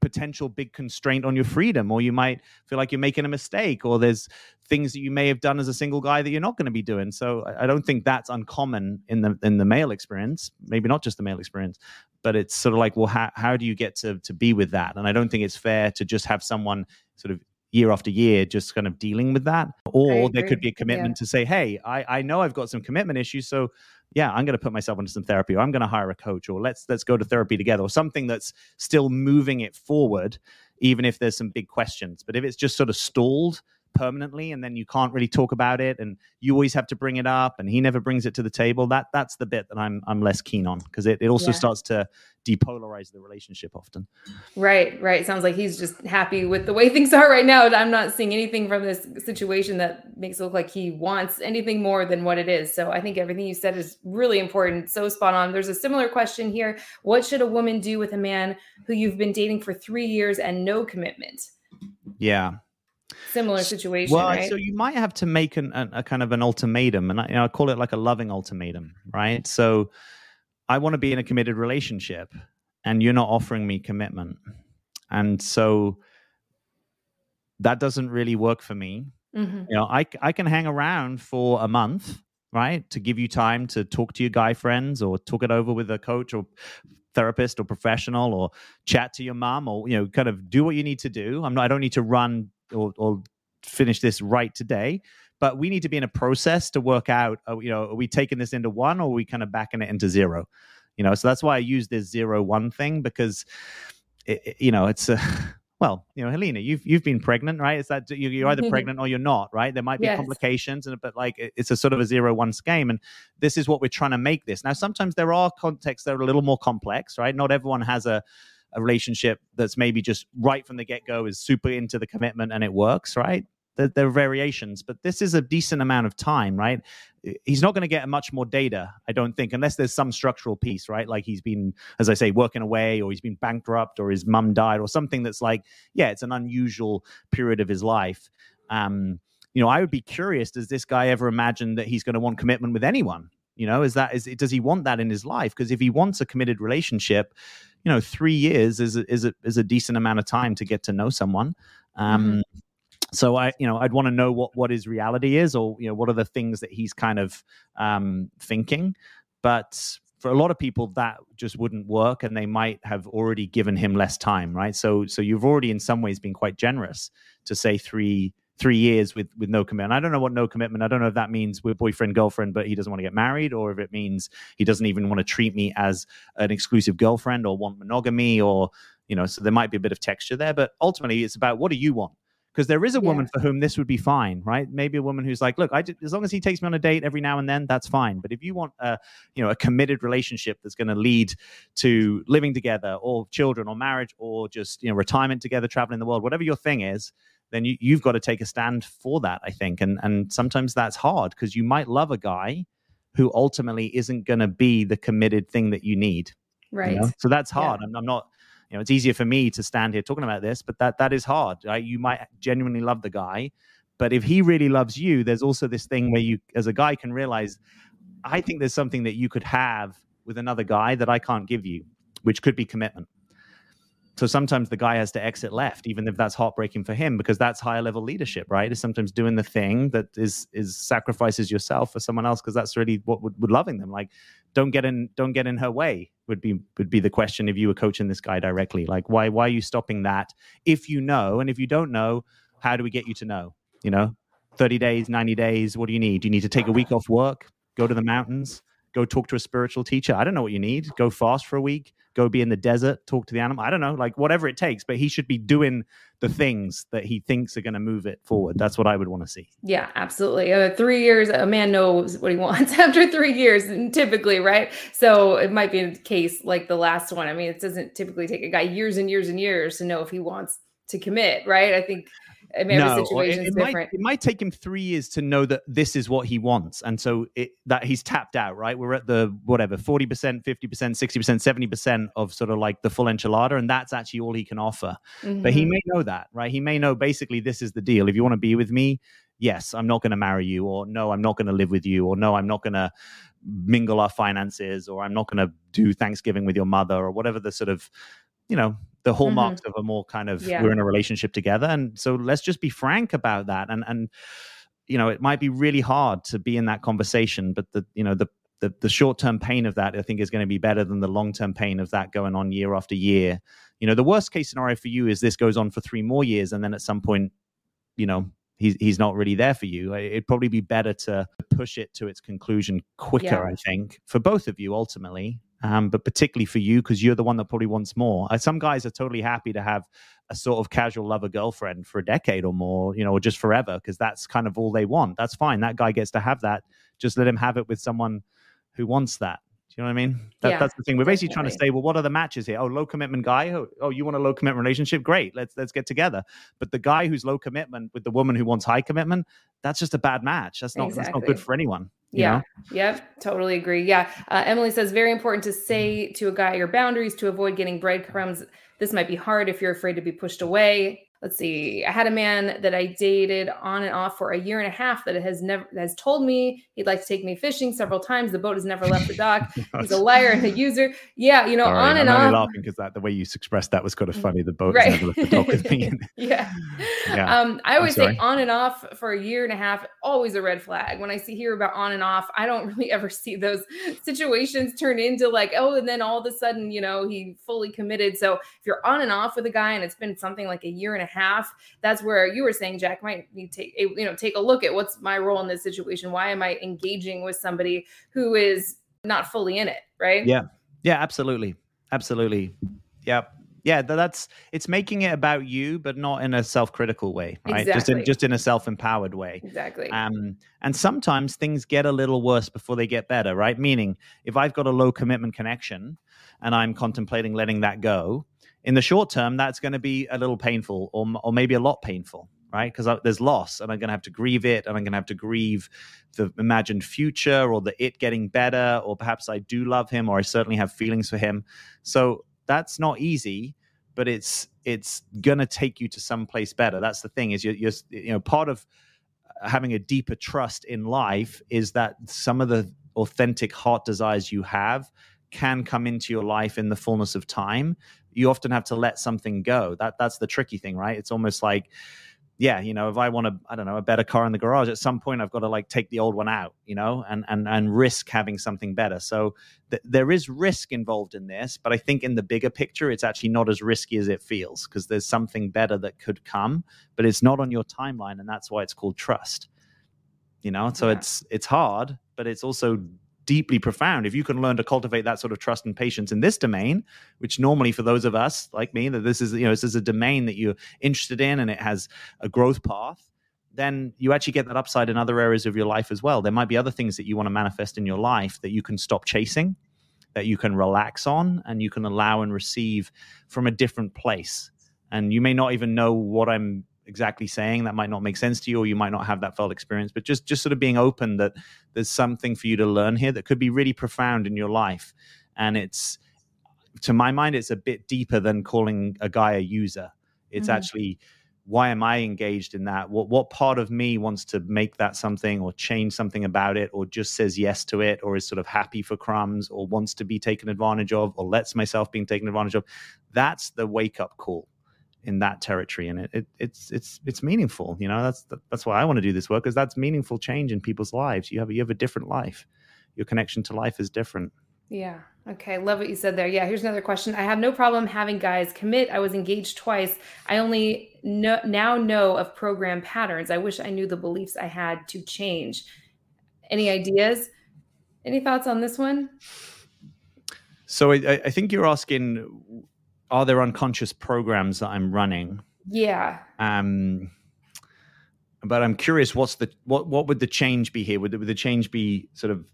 potential big constraint on your freedom or you might feel like you're making a mistake or there's things that you may have done as a single guy that you're not going to be doing. So I- don't think that's uncommon in the in the male experience maybe not just the male experience but it's sort of like well how, how do you get to to be with that? And i don't think it's fair to just have someone sort of year after year just kind of dealing with that. Or there could be a commitment to say hey i i know i've got some commitment issues so yeah i'm going to put myself into some therapy or i'm going to hire a coach or let's let's go to therapy together or something that's still moving it forward even if there's some big questions. But if it's just sort of stalled permanently and then you can't really talk about it and you always have to bring it up and he never brings it to the table that that's the bit that i'm i'm less keen on because it, it also Yeah. starts to depolarize the relationship often Right, right. Sounds like he's just happy with the way <laughs> things are right now. And I'm not seeing anything from this situation that makes it look like he wants anything more than what it is. So I think everything you said is really important. So spot on. There's a similar question here. What should a woman do with a man who you've been dating for three years and no commitment? yeah Similar situation, well right? so you might have to make an, an, a kind of an ultimatum and I, you know, I call it like a loving ultimatum right so i want to be in a committed relationship and you're not offering me commitment and so that doesn't really work for me Mhm. you know I, I can hang around for a month right to give you time to talk to your guy friends or talk it over with a coach or therapist or professional or chat to your mom or you know kind of do what you need to do i'm not i don't need to run or, or finish this right today but we need to be in a process to work out uh, you know are we taking this into one or are we kind of backing it into zero? You know so that's why i use this zero one thing because it, it- you know it's a <laughs> well you know helena you've you've been pregnant right? It's that you- you're either <laughs> pregnant or you're not right? There might be Yes. complications and but like it's a sort of a zero one game and this is what we're trying to make this. Now sometimes there are contexts that are a little more complex right? Not everyone has a a relationship that's maybe just right from the get-go is super into the commitment and it works right? There, there are variations but this is a decent amount of time right? He's not going to get much more data i don't think unless there's some structural piece right? Like he's been as i say working away or he's been bankrupt or his mum died or something that's like yeah it's an unusual period of his life. Um you know i would be curious does this guy ever imagine that he's going to want commitment with anyone you know is that is does he want that in his life because if he wants a committed relationship you know 3 years is a, is a, is a decent amount of time to get to know someone um so I, you know, I'd want to know what what his reality is, or you know, what are the things that he's kind of um, thinking. But for a lot of people, that just wouldn't work, and they might have already given him less time, right? So, so you've already, in some ways, been quite generous to say three three years with with no commitment. I don't know what no commitment. I don't know if that means we're boyfriend girlfriend, but he doesn't want to get married, or if it means he doesn't even want to treat me as an exclusive girlfriend or want monogamy, or you know. So there might be a bit of texture there, but ultimately, it's about what do you want because there is a woman yeah. for whom this would be fine, right? Maybe a woman who's like, look, I as long as he takes me on a date every now and then, that's fine. But if you want a, you know, a committed relationship that's going to lead to living together, or children, or marriage, or just you know, retirement together, traveling the world, whatever your thing is, then you, you've got to take a stand for that. I think, and and sometimes that's hard because you might love a guy who ultimately isn't going to be the committed thing that you need. Right. You know? So that's hard. Yeah. I'm, I'm not you know it's easier for me to stand here talking about this but that that is hard right? you might genuinely love the guy but if he really loves you there's also this thing where you as a guy can realize i think there's something that you could have with another guy that i can't give you which could be commitment so sometimes the guy has to exit left, even if that's heartbreaking for him, because that's higher level leadership, right? Is sometimes doing the thing that is is sacrifices yourself for someone else, because that's really what would, would loving them. Like, don't get in, don't get in her way would be would be the question if you were coaching this guy directly. Like, why why are you stopping that? If you know, and if you don't know, how do we get you to know? You know, thirty days, ninety days. What do you need? Do you need to take a week off work? Go to the mountains? Go talk to a spiritual teacher? I don't know what you need. Go fast for a week go be in the desert, talk to the animal. I don't know, like whatever it takes, but he should be doing the things that he thinks are going to move it forward. That's what I would want to see. Yeah, absolutely. Uh, three years, a man knows what he wants <laughs> after three years, typically, right? So it might be a case like the last one. I mean, it doesn't typically take a guy years and years and years to know if he wants to commit, right? I think I mean, no, it, it might, it might take him three years to know that this is what he wants, and so it, that he's tapped out. Right, we're at the whatever forty percent, fifty percent, sixty percent, seventy percent of sort of like the full enchilada, and that's actually all he can offer. Mm-hmm. But he mm-hmm. may know that, right? He may know basically this is the deal. If you want to be with me, yes, I'm not going to marry you, or no, I'm not going to live with you, or no, I'm not going to mingle our finances, or I'm not going to do Thanksgiving with your mother, or whatever the sort of you know the hallmarks mm-hmm. of a more kind of yeah. we're in a relationship together and so let's just be frank about that and and you know it might be really hard to be in that conversation but the you know the the, the short-term pain of that i think is going to be better than the long-term pain of that going on year after year you know the worst case scenario for you is this goes on for three more years and then at some point you know he's he's not really there for you. It'd probably be better to push it to its conclusion quicker. Yeah. I think for both of you ultimately, um, but particularly for you because you're the one that probably wants more. Uh, some guys are totally happy to have a sort of casual lover girlfriend for a decade or more, you know, or just forever because that's kind of all they want. That's fine. That guy gets to have that. Just let him have it with someone who wants that. Do you know what I mean? That, yeah, that's the thing. We're basically definitely. trying to say, well, what are the matches here? Oh, low commitment guy. Oh, oh, you want a low commitment relationship? Great. Let's let's get together. But the guy who's low commitment with the woman who wants high commitment, that's just a bad match. That's not exactly. that's not good for anyone. Yeah. Know? Yep. Totally agree. Yeah. Uh, Emily says very important to say to a guy your boundaries to avoid getting breadcrumbs. This might be hard if you're afraid to be pushed away let's see i had a man that i dated on and off for a year and a half that has never has told me he'd like to take me fishing several times. The boat has never left the dock. <laughs> He's a liar and a user. Yeah you know Sorry, on and I'm off. laughing because that the way you expressed that was kind of mm, funny. The boat right. has never left the dock with me. <laughs> Yeah. yeah. Um i always say on and off for a year and a half always a red flag. When i see here about on and off i don't <laughs> really ever see those situations turn into like oh and then all of a sudden you know he fully committed. So if you're on and off with a guy and it's been something like a year and a half, that's where you were saying, Jack, might need to take you know take a look at what's my role in this situation. Why am I engaging with somebody who is not fully in it? Right? Yeah. Yeah. Absolutely. Absolutely. Yeah yeah that's it's making it about you but not in a self-critical way right exactly. just in just in a self-empowered way exactly um and sometimes things get a little worse before they get better right meaning if i've got a low commitment connection and i'm contemplating letting that go in the short term, that's going to be a little painful or, or maybe a lot painful, right? Because uh, there's loss and I'm going to have to grieve it and I'm going to have to grieve the imagined future or the it getting better, or perhaps I do love him or I certainly have feelings for him. So that's not easy, but it's it's going to take you to some place better. That's the thing is you're, you're you know part of uh, having a deeper trust in life is that some of the authentic heart desires you have can come into your life in the fullness of time you often have to let something go that that's the tricky thing right it's almost like yeah, you know, if I want to, I don't know, a better car in the garage, at some point I've got to like take the old one out, you know, and and and risk having something better. So th- there is risk involved in this, but I think in the bigger picture, it's actually not as risky as it feels because there's something better that could come, but it's not on your timeline, and that's why it's called trust. You know, so yeah. it's it's hard, but it's also deeply profound. If you can learn to cultivate that sort of trust and patience in this domain, which normally for those of us like me, that this is, you know, this is a domain that you're interested in and it has a growth path, then you actually get that upside in other areas of your life as well. There might be other things that you want to manifest in your life that you can stop chasing, that you can relax on, and you can allow and receive from a different place. And you may not even know what I'm exactly saying that might not make sense to you or you might not have that felt experience but just just sort of being open that there's something for you to learn here that could be really profound in your life. And it's to my mind it's a bit deeper than calling a guy a user. It's mm-hmm. actually why am i engaged in that? What what part of me wants to make that something or change something about it or just says yes to it or is sort of happy for crumbs or wants to be taken advantage of or lets myself being taken advantage of? That's the wake up call in that territory and it, it, it's it's it's meaningful you know that's that's why i want to do this work because that's meaningful change in people's lives. You have you have a different life. Your connection to life is different. Yeah okay love what you said there. Yeah here's another question. I have no problem having guys commit. I was engaged twice. I only know, now know of program patterns. I wish i knew the beliefs i had to change. Any ideas? Any thoughts on this one? So I, I think you're asking are there unconscious programs that I'm running? Yeah. Um, but I'm curious, what's the what what would the change be here? Would, would the change be sort of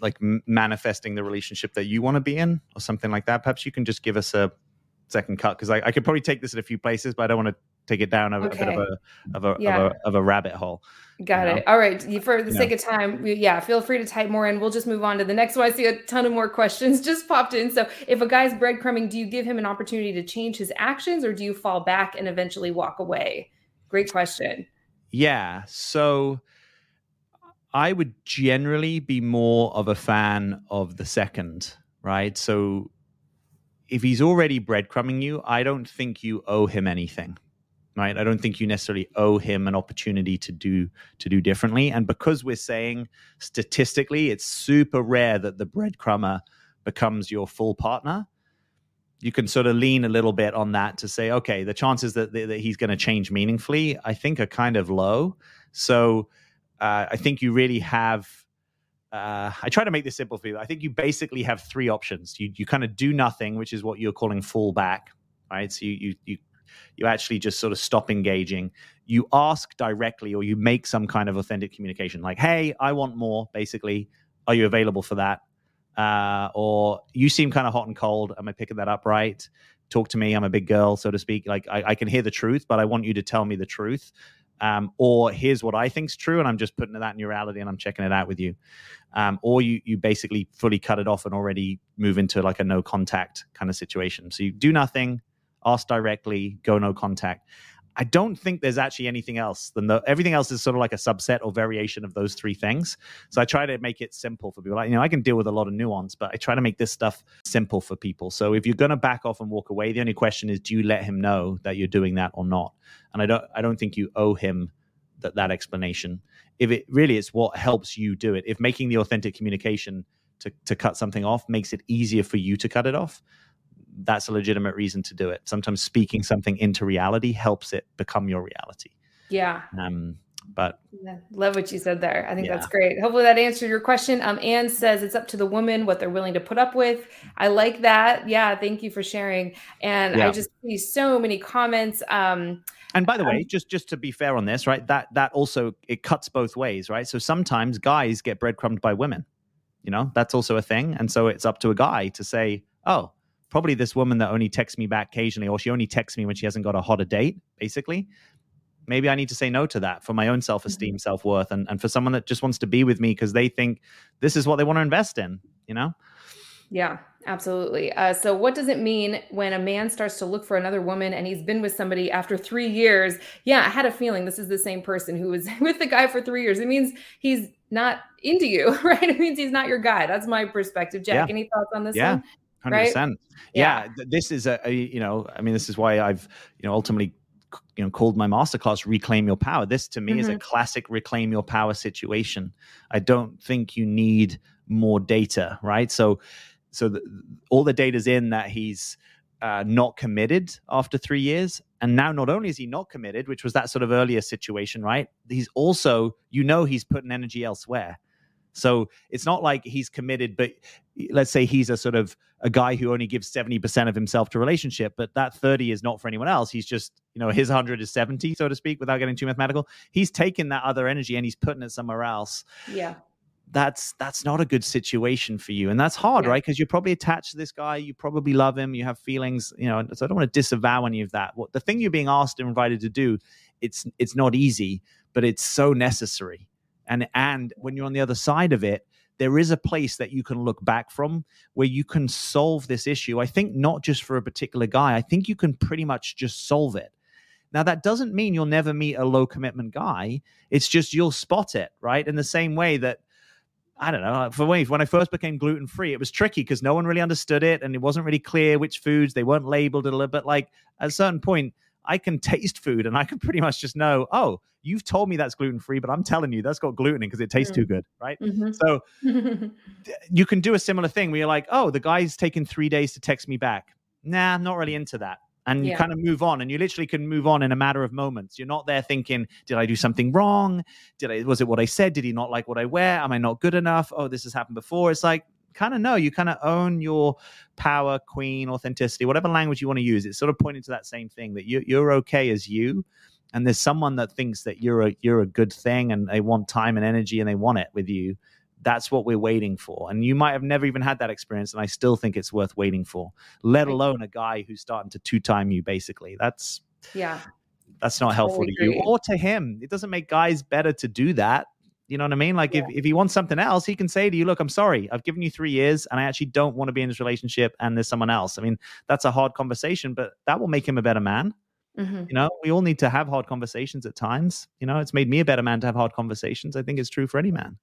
like manifesting the relationship that you want to be in, or something like that? Perhaps you can just give us a second cut because I, I, could probably take this in a few places, but I don't want to take it down a, okay. a bit of a of a, yeah. of a, of a rabbit hole. Got it. Know? All right. For the yeah. sake of time, yeah, feel free to type more in. We'll just move on to the next one. I see a ton of more questions <laughs> just popped in. So, if a guy's breadcrumbing, do you give him an opportunity to change his actions or do you fall back and eventually walk away? Great question. Yeah. So, I would generally be more of a fan of the second, right? So, if he's already breadcrumbing you, I don't think you owe him anything. Right? I don't think you necessarily owe him an opportunity to do to do differently. And because we're saying statistically it's super rare that the breadcrumber becomes your full partner, you can sort of lean a little bit on that to say, okay, the chances that, that he's going to change meaningfully, I think, are kind of low. So uh, I think you really have uh, I try to make this simple for you. I think you basically have three options. You you kind of do nothing, which is what you're calling fall back, right? So you you you you actually just sort of stop engaging. You ask directly, or you make some kind of authentic communication, like, "Hey, I want more." Basically, are you available for that? Uh, or you seem kind of hot and cold. Am I picking that up right? Talk to me. I'm a big girl, so to speak. Like I, I can hear the truth, but I want you to tell me the truth um, or here's what I think's true, and I'm just putting that in your reality, and I'm checking it out with you, um, or you you basically fully cut it off and already move into like a no contact kind of situation. So you do nothing, ask directly, go no contact. I don't think there's actually anything else than the everything else is sort of like a subset or variation of those three things. So I try to make it simple for people. Like, you know, I can deal with a lot of nuance, but I try to make this stuff simple for people. So if you're going to back off and walk away, the only question is, do you let him know that you're doing that or not? And I don't, I don't think you owe him that that explanation. If it really is what helps you do it, if making the authentic communication to to cut something off makes it easier for you to cut it off, that's a legitimate reason to do it. Sometimes speaking something into reality helps it become your reality. Yeah. Um, but yeah, love what you said there. I think yeah. that's great. Hopefully that answered your question. Um, Anne says it's up to the woman what they're willing to put up with. I like that. Yeah, thank you for sharing. And yeah. I just see so many comments. Um, and by the way, just just to be fair on this, right? That that also it cuts both ways, right? So sometimes guys get breadcrumbed by women. You know, that's also a thing. And so it's up to a guy to say, "Oh, probably this woman that only texts me back occasionally, or she only texts me when she hasn't got a hotter date, basically. Maybe I need to say no to that for my own self esteem, mm-hmm. self worth, and, and for someone that just wants to be with me because they think this is what they want to invest in, you know? Yeah, absolutely. Uh, so, what does it mean when a man starts to look for another woman and he's been with somebody after three years? Yeah, I had a feeling this is the same person who was <laughs> with the guy for three years. It means he's not into you, <laughs> right? It means he's not your guy. That's my perspective. Jack, yeah. any thoughts on this yeah. one? Hundred right? percent. Yeah. yeah. This is a, a, you know, I mean, this is why I've, you know, ultimately you know called my masterclass reclaim your power this to me mm-hmm. is a mm-hmm. classic reclaim your power situation i don't think you need more data right so so the, all the data's in that he's uh, not committed after three years and now not only is he not committed which was that sort of earlier situation right he's also you know he's putting energy elsewhere so it's not like he's committed, but eh, let's say he's a sort of a guy who only gives 70% of himself to relationship, but that 30 is not for anyone else. He's just, you know, his 100 is 70, so to speak, without getting too mathematical. He's taking that other energy and he's putting it somewhere else. Yeah. That's that's not a good situation for you. And that's hard, yeah. right? Because you're probably attached to this guy, you probably love him, you have feelings, you know, so I don't want to disavow any of that. What the thing you're being asked and invited to do, it's it's not easy, but it's so necessary and and when you're on the other side of it there is a place that you can look back from where you can solve this issue i think not just for a particular guy i think you can pretty much just solve it now that doesn't mean you'll never meet a low commitment guy it's just you'll spot it right in the same way that I don't know. For me, when I first became gluten free, it was tricky because no one really understood it, and it wasn't really clear which foods they weren't labeled a little bit. Like at a certain point, I can taste food and I can pretty much just know, oh, you've told me that's gluten free, but I'm telling you that's got gluten in because it tastes mm. too good, right? Mm-hmm. So <laughs> you can do a similar thing where you're like, oh, the guy's taken three days to text me back. Nah, I'm not really into that. And yeah. you kind of move on, and you literally can move on in a matter of moments. You're not there thinking, "Did I do something wrong? Did I was it what I said? Did he not like what I wear? Am I not good enough? Oh, this has happened before." It's like kind of know. You kind of own your power, queen, authenticity, whatever language you want to use. It's sort of pointing to that same thing that you, you're okay as you. And there's someone that thinks that you're a you're a good thing, and they want time and energy, and they want it with you. That's what we're waiting for. And you might have never even had that experience, and I still think it's worth waiting for. Let alone a guy who's starting to two time you. Basically, that's yeah that's not helpful to you or to him. It doesn't make guys better to do that. You know what I mean? Like yeah. if, if he wants something else, he can say to you, look, I'm sorry. I've given you three years and I actually don't want to be in this relationship and there's someone else. I mean, that's a hard conversation, but that will make him a better man. Mm-hmm. You know, we all need to have hard conversations at times. You know, it's made me a better man to have hard conversations. I think it's true for any man.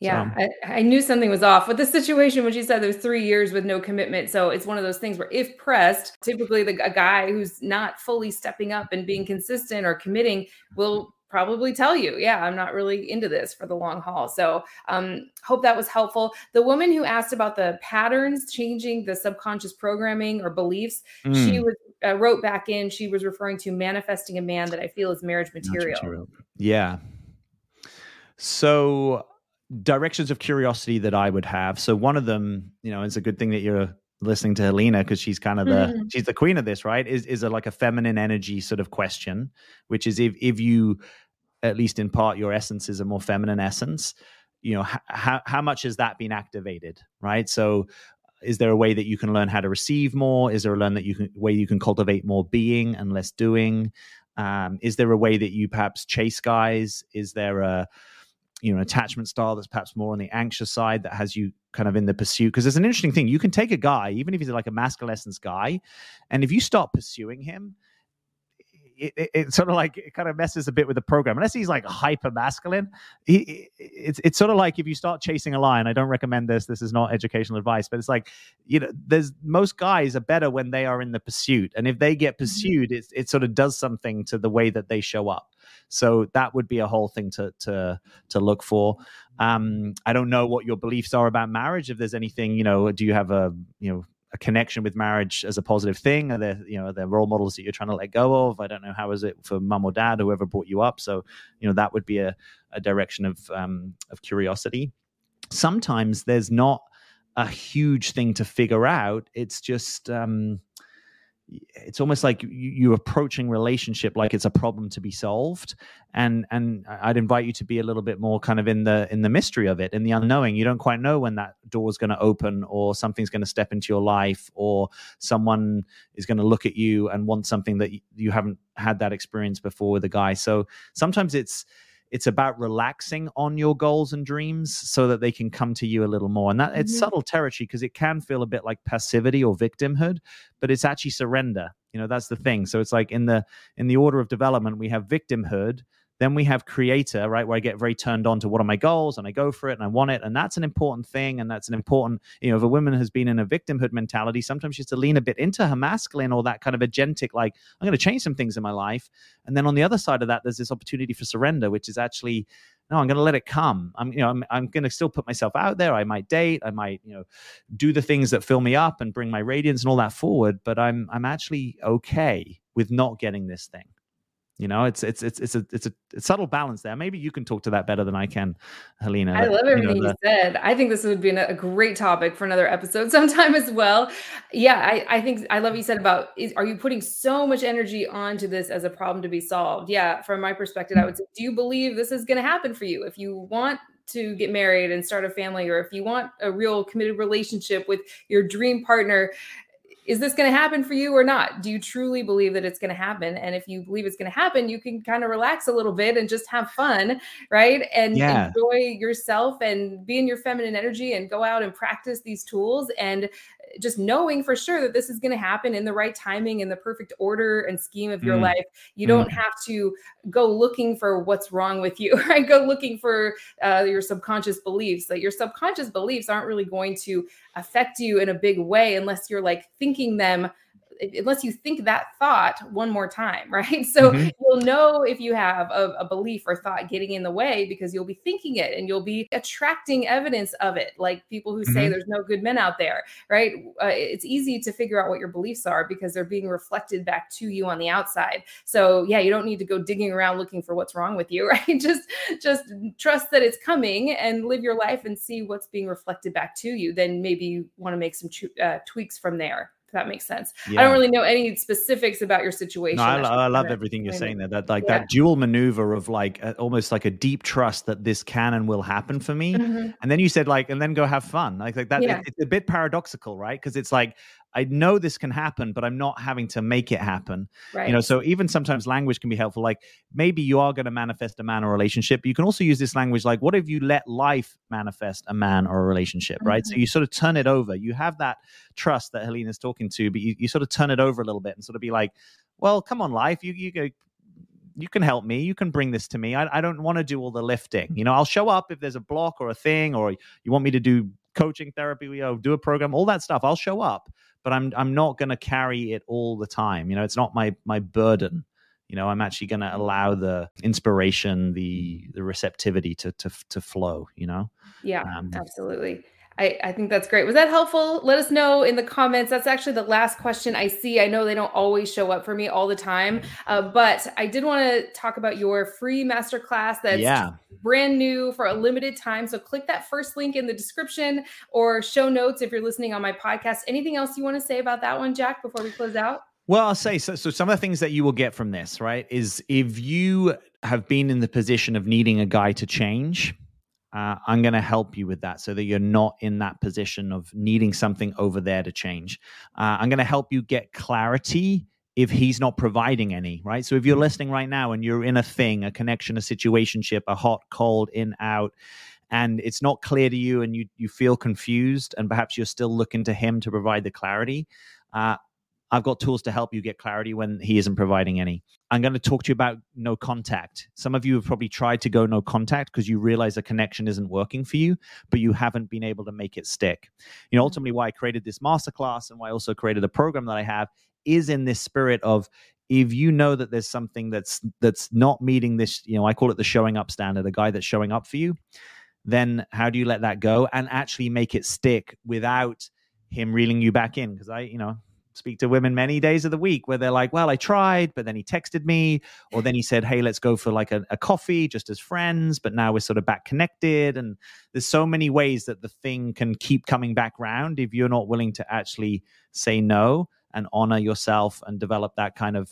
Yeah, so. I, I, knew something was off with the situation when she said there's three years with no commitment. So it's one of those things where, if pressed, typically the a guy who's not fully stepping up and being consistent or committing will probably tell you, yeah, I'm not really into this for the long haul. So, um, hope that was helpful. The woman who asked about the patterns changing the subconscious programming or beliefs, mm. she was uh, wrote back in. She was referring to manifesting a man that I feel is marriage material. material. Yeah. So directions of curiosity that I would have. So one of them, you know, it's a good thing that you're listening to Helena because she's kind of the mm-hmm. she's the queen of this, right? Is is a like a feminine energy sort of question, which is if if you at least in part, your essence is a more feminine essence. You know, how how much has that been activated, right? So, is there a way that you can learn how to receive more? Is there a learn that you can way you can cultivate more being and less doing? Um, is there a way that you perhaps chase guys? Is there a you know attachment style that's perhaps more on the anxious side that has you kind of in the pursuit because there's an interesting thing you can take a guy even if he's like a masculine essence guy and if you start pursuing him it, it, it, sort of like it kind of messes a bit with the program. Unless he's like hyper masculine, he, it's it's sort of like if you start chasing a lion. I don't recommend this. This is not educational advice, but it's like you know, there's most guys are better when they are in the pursuit, and if they get mm-hmm. pursued, it it sort of does something to the way that they show up. So that would be a whole thing to to to look for. Um, I don't know what your beliefs are about marriage. If there's anything, you know, do you have a you know a connection with marriage as a positive thing? Are there, you know, are there role models that you're trying to let go of? I don't know. How is it for mum or dad, whoever brought you up? So, you know, that would be a, a direction of um, of curiosity. Sometimes there's not a huge thing to figure out. It's just um, it's almost like you, are approaching relationship like it's a problem to be solved. And and i'd invite you to be a little bit more kind of in the in the mystery of it in the unknowing. You don't quite know when that door is going to open or something's going to step into your life or someone is going to look at you and want something that you haven't had that experience before with a guy. So sometimes it's it's about relaxing on your goals and dreams so that they can come to you a little more. And that it's mm-hmm. subtle territory because it can feel a bit like passivity or victimhood but it's actually surrender. You know that's the thing. So it's like in the in the order of development we have victimhood Then we have creator, right, where I get very turned on to what are my goals and I go for it and I want it. And that's an important thing. And that's an important, you know, if a woman has been in a victimhood mentality, sometimes she has to lean a bit into her masculine or that kind of agentic, like, I'm going to change some things in my life. And then on the other side of that, there's this opportunity for surrender, which is actually, no, I'm going to let it come. I'm, you know, I'm, I'm going to still put myself out there. I might date. I might, you know, do the things that fill me up and bring my radiance and all that forward. But I'm, I'm actually okay with not getting this thing. You know, it's it's it's it's a it's a, subtle balance there. Maybe you can talk to that better than I can, Helena. I love everything you, know, the... you said. I think this would be a great topic for another episode <laughs> sometime as well. Yeah, I, I think I love what you said about is, are you putting so much energy onto this as a problem to be solved? Yeah, from my perspective, I would say, do you believe this is going to happen for you? If you want to get married and start a family, or if you want a real committed relationship with your dream partner, is this going to happen for you or not? Do you truly believe that it's going to happen? And if you believe it's going to happen, you can kind of relax a little bit and just have fun, right? And yeah. enjoy yourself and be in your feminine energy and go out and practice these tools and just knowing for sure that this is going to happen in the right timing in the perfect order and scheme of your mm. life you don't mm. have to go looking for what's wrong with you <laughs> right go looking for uh, your subconscious beliefs like your subconscious beliefs aren't really going to affect you in a big way unless you're like thinking them unless you think that thought one more time, <laughs> right? So mm-hmm. you'll know if you have a, a, belief or thought getting in the way because you'll be thinking it and you'll be attracting evidence of it. Like people who mm-hmm. say there's no good men out there, right? Uh, it's easy to figure out what your beliefs are because they're being reflected back to you on the outside. So yeah, you don't need to go digging around looking for what's wrong with you, <laughs> right? just just trust that it's coming and live your life and see what's being reflected back to you. Then maybe you want to make some uh, tweaks from there that makes sense. Yeah. I don't really know any specifics about your situation. No, I, I, love everything you're saying there. That like yeah. that dual maneuver of like a, almost like a deep trust that this can and will happen for me, mm-hmm. and then you said like, and then go have fun. Like like that. Yeah. It, it's a bit paradoxical, right? Because it's like I know this can happen, but I'm not having to make it happen. Right. You know, so even sometimes language can be helpful. Like maybe you are going to manifest a man or a relationship. You can also use this language like, what if you let life manifest a man or a relationship, mm-hmm. right? So mm-hmm. you sort of turn it over. You have that trust that Helena's talking to, but you, you sort of turn it over a little bit and sort of be like, well, come on, life, you you go you can help me. You can bring this to me. I, I don't want to do all the lifting. You know, I'll show up if there's a block or a thing, or you want me to do coaching therapy, you know, do a program, all that stuff. I'll show up but I'm I'm not going to carry it all the time. You know, it's not my my burden. You know, I'm actually going to allow the inspiration, the the receptivity to to to flow. You know. Yeah, um, absolutely. I, I think that's great. Was that helpful? Let us know in the comments. That's actually the last question I see. I know they don't always show up for me all the time, uh, but I did want to talk about your free masterclass that's yeah. brand new for a limited time. So click that first link in the description or show notes if you're listening on my podcast. Anything else you want to say about that one, Jack, before we close out? Well, I'll say so. So, some of the things that you will get from this, right, is if you have been in the position of needing a guy to change, uh, I'm going to help you with that so that you're not in that position of needing something over there to change. Uh, I'm going to help you get clarity if he's not providing any, right? So if you're listening right now and you're in a thing, a connection, a situationship, a hot, cold, in, out, and it's not clear to you and you, you feel confused and perhaps you're still looking to him to provide the clarity, uh, I've got tools to help you get clarity when he isn't providing any. I'm going to talk to you about no contact. Some of you have probably tried to go no contact because you realize a connection isn't working for you, but you haven't been able to make it stick. You know, mm-hmm. ultimately, why I created this masterclass and why I also created the program that I have is in this spirit of if you know that there's something that's that's not meeting this, you know, I call it the showing up standard, a guy that's showing up for you, then how do you let that go and actually make it stick without him reeling you back in? Because I, you know, speak to women many days of the week where they're like, well, I tried, but then he texted me, or then he said, hey, let's go for like a, a, coffee just as friends, but now we're sort of back connected. And there's so many ways that the thing can keep coming back round if you're not willing to actually say no and honor yourself and develop that kind of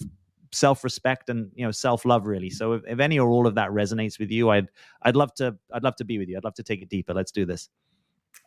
self-respect and you know self-love really. So if, if any or all of that resonates with you i'd i'd love to i'd love to be with you. I'd love to take it deeper. Let's do this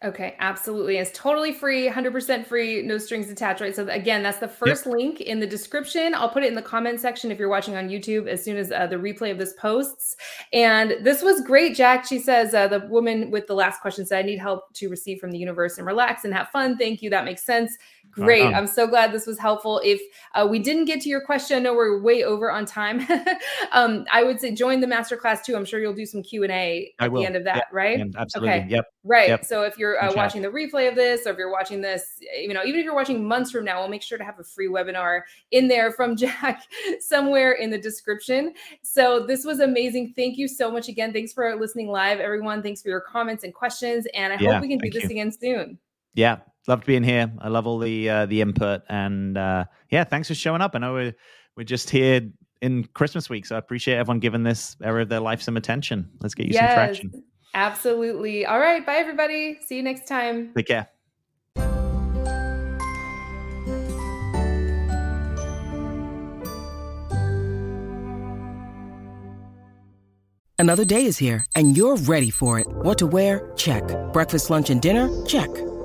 Okay, absolutely. It's totally free, 100% free, no strings attached, right? So again, that's the first yep. link in the description. I'll put it in the comment section if you're watching on YouTube as soon as uh, the replay of this posts. And this was great, Jack. She says uh, the woman with the last question said, "I need help to receive from the universe and relax and have fun. Thank you. That makes sense." Great. Right I'm so glad this was helpful. If uh, we didn't get to your question, I know we're way over on time. <laughs> um, I would say join the masterclass too. I'm sure you'll do some Q and A at the end of that, yep. right? absolutely. Okay. Yep. Right. Yep. So if you're uh, watching the replay of this, or if you're watching this, you know, even if you're watching months from now, we'll make sure to have a free webinar in there from <laughs> Jack somewhere in the description. So this was amazing. Thank you so much again. Thanks for listening live, everyone. Thanks for your comments and questions. And I yeah, hope we can do this you. again soon. Yeah, loved being here. I love all the uh, the input, and uh, yeah, thanks for showing up. I know we're we're just here in Christmas week, so I appreciate everyone giving this era of their life some attention. Let's get you yes, some traction. Absolutely. All right, bye everybody. See you next time. Take care. Another day is here, and you're ready for it. What to wear? Check. Breakfast, lunch, and dinner? Check.